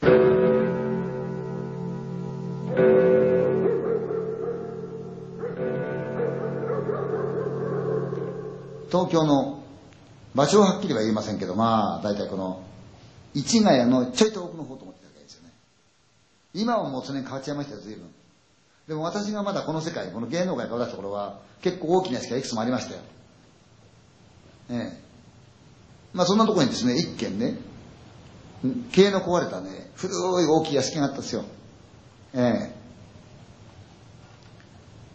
東京の場所ははっきりは言いませんけど、まあ、大体この、市ヶ谷のちょいと奥の方と思ってたわけですよね。今はもう常に変わっちゃいましたよ、随分。でも私がまだこの世界、この芸能界から出した頃は、結構大きな屋敷がいくつもありましたよ。ええ。まあそんなところにですね、一軒ね、経営の壊れたね、古い大きい屋敷があったんですよ。ええ。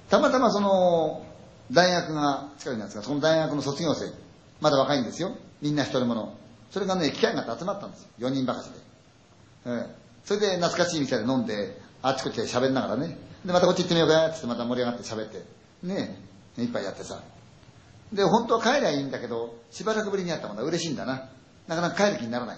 たまたまその、大学が近くなんですが、その大学の卒業生、まだ若いんですよ。みんな一人者。それがね、機会があって集まったんですよ。4人ばかしで。ええ。それで懐かしい店で飲んで、あっちこっちで喋りながらね。で、またこっち行ってみようか、つってまた盛り上がって喋って。ねえ、一杯やってさ。で、本当は帰りゃいいんだけど、しばらくぶりに会ったものは嬉しいんだな。なかなか帰る気にならない。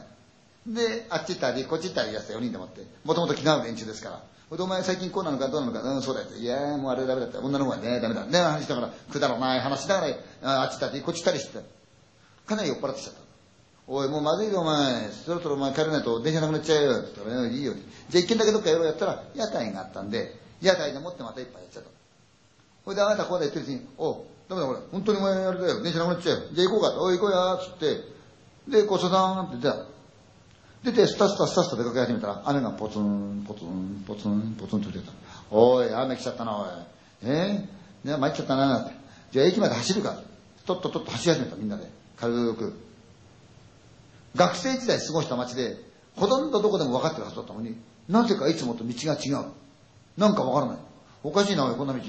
で、あっち行ったり、こっち行ったりやって4人でもって。もともと気が合う連中ですから。で、お前最近こうなのかどうなのか、うん、そうだよ。いやもうあれダメだった。女の方がね、ダメだ。ね、話しながら、くだらない話しながら、あっち行ったり、こっち行ったりしてかなり酔っ払ってきちゃった。おい、もうまずいよ、お前。そろそろお前帰らないと電車なくなっちゃうよ。って言ったら、いいよ。じゃあ一軒だけどっかやろうやったら、屋台があったんで、屋台で持ってまた一杯やっちゃった。ほいで、あなたこうで言ってるうちに、おダメだこれ。本当にお前あれだよ。電車なくなっちゃうよ。じゃあ行こうかと。おい、行こうや。つって。で、こう、そだーんって出た。出て、スタスタスタスタ出かけ始めたら、雨がポツン、ポツン、ポツン、ポツンと出た。おい、雨来ちゃったな、おい。え？ー、ね、参っちゃったな、って。じゃあ駅まで走るか。とっととっと走り始めた、みんなで。軽く。学生時代過ごした街で、ほとんどどこでも分かってるはずだったのに、なぜかいつもと道が違う。なんか分からない。おかしいな、おい、こんな道。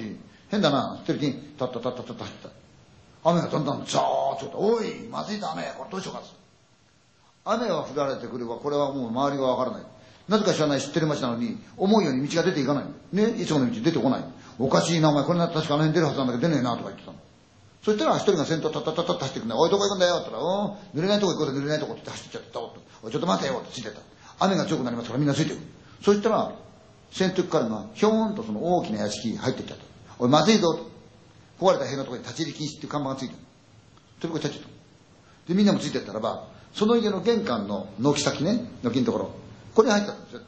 変だな、ってるうちに、たったたったたった走った。雨がだんだんザーッと、おい、まずいだ雨、これどうしようか雨は降られてくれば、これはもう周りがわからない。なぜか知らない知ってる街なのに、思うように道が出ていかない。ね、いつもの道出てこない。おかしいな、お前、これな確かあの辺出るはずなんだけど出ねえな、とか言ってたの。そしたら一人が先頭タッタッタッタッ走ってくんだよおい、どこ行くんだよって言ったら、お濡れないとこ行こうと濡れないとこって走ってっちゃったおい、ちょっと待てよってついてた。雨が強くなりますからみんなついてくる。そしたら、先頭からが、ひょーんとその大きな屋敷入ってっちゃった。おい、まずいぞ壊れた塀のところに立ち入り禁止っていう看板がついてる。それこ立っちゃった。で、みんなもついてったらば、その家の玄関の軒先ね、軒のところ、ここに入ったんですよ。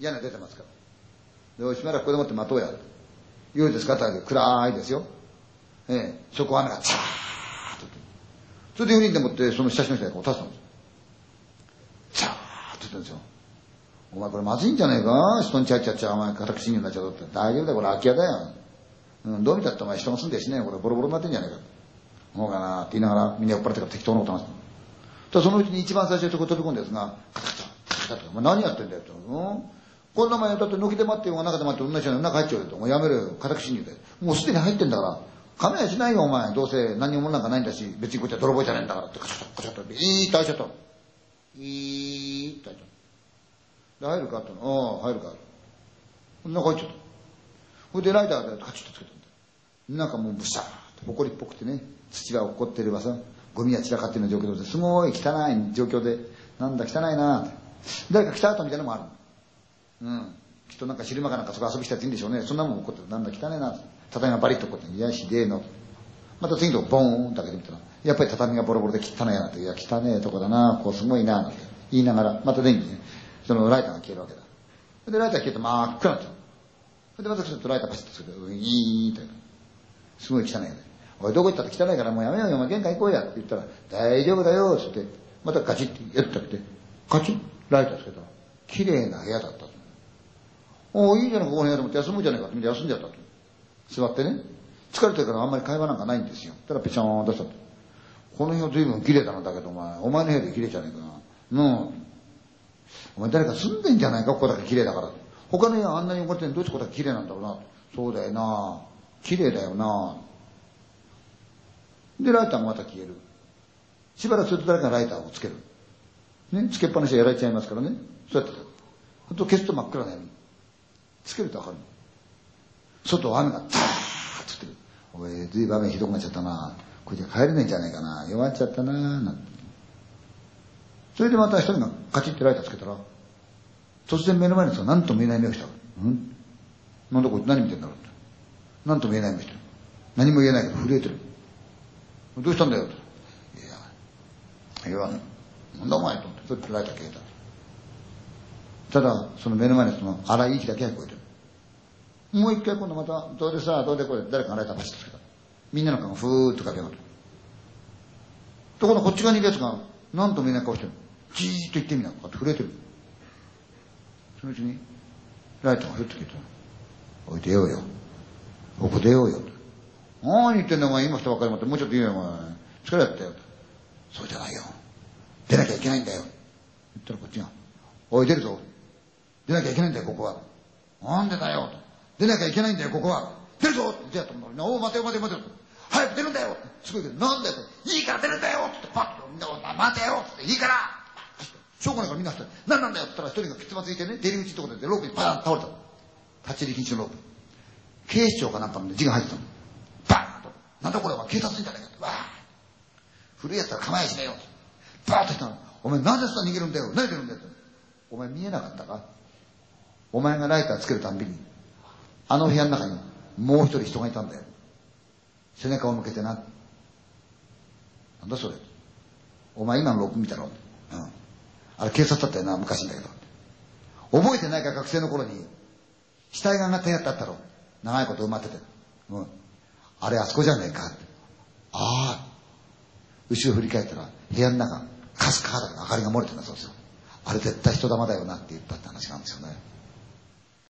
屋根出てますから。で、しばらくここでもって待とうや。夜ですかって暗いですよ。ええ、そこ雨がチャーッと。それで4人でもって、その親しの人がこう立つんですよ。チャーッと言ってんですよ。お前これまずいんじゃねえか人にちゃっちゃっちゃ、お前家宅侵入になっちゃうって。大丈夫だよ、これ空き家だよ。うん、どう見たってお前人が住んでるしねえこれボロボロになってんじゃねえか。思うかなって言いながらみんな酔っ払ってから適当なこと話して。だそのうちに一番最初にそこ飛び込んだやつが、カタカタ、カタカタ、お前何やってんだよって。うん？こんな前だって軒で待ってようが、中で待って同じように中入っちゃうよと。もうやめろよ、家宅侵入で。もうすでに入ってんだから。カメラしないよ、お前。どうせ何もなんかないんだし、別にこっちは泥棒じゃねえんだからって、カチャッ、カチャッと、いーって開いちゃった。いーって開いちゃった。で、入るかってああ、入るか。中入っちゃった。ほいでライターでカチッとつけたんだ。なんかもうブシャーって埃っぽくてね、土が落っこってればさ、ゴミが散らかってる状況ですごい汚い状況で、なんだ汚いなって。誰か来た後みたいなのもある。うん。きっとなんか昼間かなんかそこ遊びしたやついいんでしょうね。そんなもん起こってなんだ汚いなって。畳がバリッとこって、いや、ひでえの。また次のとボーンと開けてみたら、やっぱり畳がボロボロで汚いなって、いや、汚えとこだな、こうすごいな、なんて言いながら、また電気ね、そのライターが消えるわけだ。で、ライター消えて真っ暗になっちゃう。で、またちょっとライターパシッとすると、ウィーンって。すごい汚いよね。おい、どこ行ったって汚いからもうやめようよ、お前玄関行こうやって言ったら、大丈夫だよ、つって、またガチってやったって、カチ？ッライターつけた、綺麗な部屋だった。おお、いいじゃないか、この部屋でもって休むじゃないかって休んじゃったと。座ってね。疲れてるからあんまり会話なんかないんですよ。たらペチャーンとしたこの部屋随分綺麗だな、だけどお前、お前の部屋で綺麗じゃねえかな。うん。お前誰か住んでんじゃないか、ここだけ綺麗だから。他の部屋あんなに汚れてるのどうしてここだけ綺麗なんだろうな。そうだよな。綺麗だよな。で、ライターがまた消える。しばらくすると誰かライターをつける。ね、つけっぱなしでやられちゃいますからね。そうやって。ほんと消すと真っ暗な闇。つけるとわかる。外は雨がザーッと降ってる。おい、ずいぶん雨ひどくなっちゃったな。これじゃ帰れないんじゃないかな。弱っちゃったな。なんて。それでまた一人がカチッてライターつけたら、突然目の前の人が何とも言えない目をした。うん？なんだこいつ何見てんだろうって。何とも言えない目してる。何も言えないけど震えてる。どうしたんだよって。いや、いや、なんだお前と思って、それでライター消えた。ただ、その目の前のその荒い息だけが聞こえてる。もう一回今度また、どうでさ、どうでこれ、誰かがライターパシッとつけた。みんなの顔がふーっとかけ上がる。ところがこっち側にいるやつが、なんとも言えない顔してる。じーっと言ってみな、こうやって震えてる。そのうちに、ライターがふっと聞いた。おい、出ようよ。ここ出ようよ。何言ってんだお前、今人ばっかり持って、もうちょっと言うよ、お前。疲れやったよ。そうじゃないよ。出なきゃいけないんだよ。言ったらこっちが、おい、出るぞ。出なきゃいけないんだよ、ここは。なんでだよ。出なきゃいけないんだよ、ここは。出るぞって言ってやったんだ。お待てよ、待てよ、待てよ。早く出るんだよすごいけど、なんだよいいから出るんだよってパッとみんな待てよっていいからしょうがないからみんなして、何なんだよって言ったら一人がきつまついてね、出入り口のところでロープにバーン倒れた。立ち入り禁止のロープ。警視庁かなんかの字が入ってたの。なんだこれは警察じゃないかって。わー古いやつは構えしねえよ。バーッと来たの。お前なぜさ逃げるんだよ何出るんだよお前見えなかったかお前がライターつけるたんびに、あの部屋の中にもう一人人がいたんだよ。背中を向けてな。なんだそれ。お前今のロープ見たろ。うん。あれ警察だったよな、昔だけど。覚えてないか学生の頃に、死体が上がった部屋ってあったろ。長いこと埋まってて。うん。あれあそこじゃねえか。ああ。後ろ振り返ったら、部屋の中、かすかだけ明かりが漏れてたそうですよ。あれ絶対人玉だよなって言ったって話なんですよね。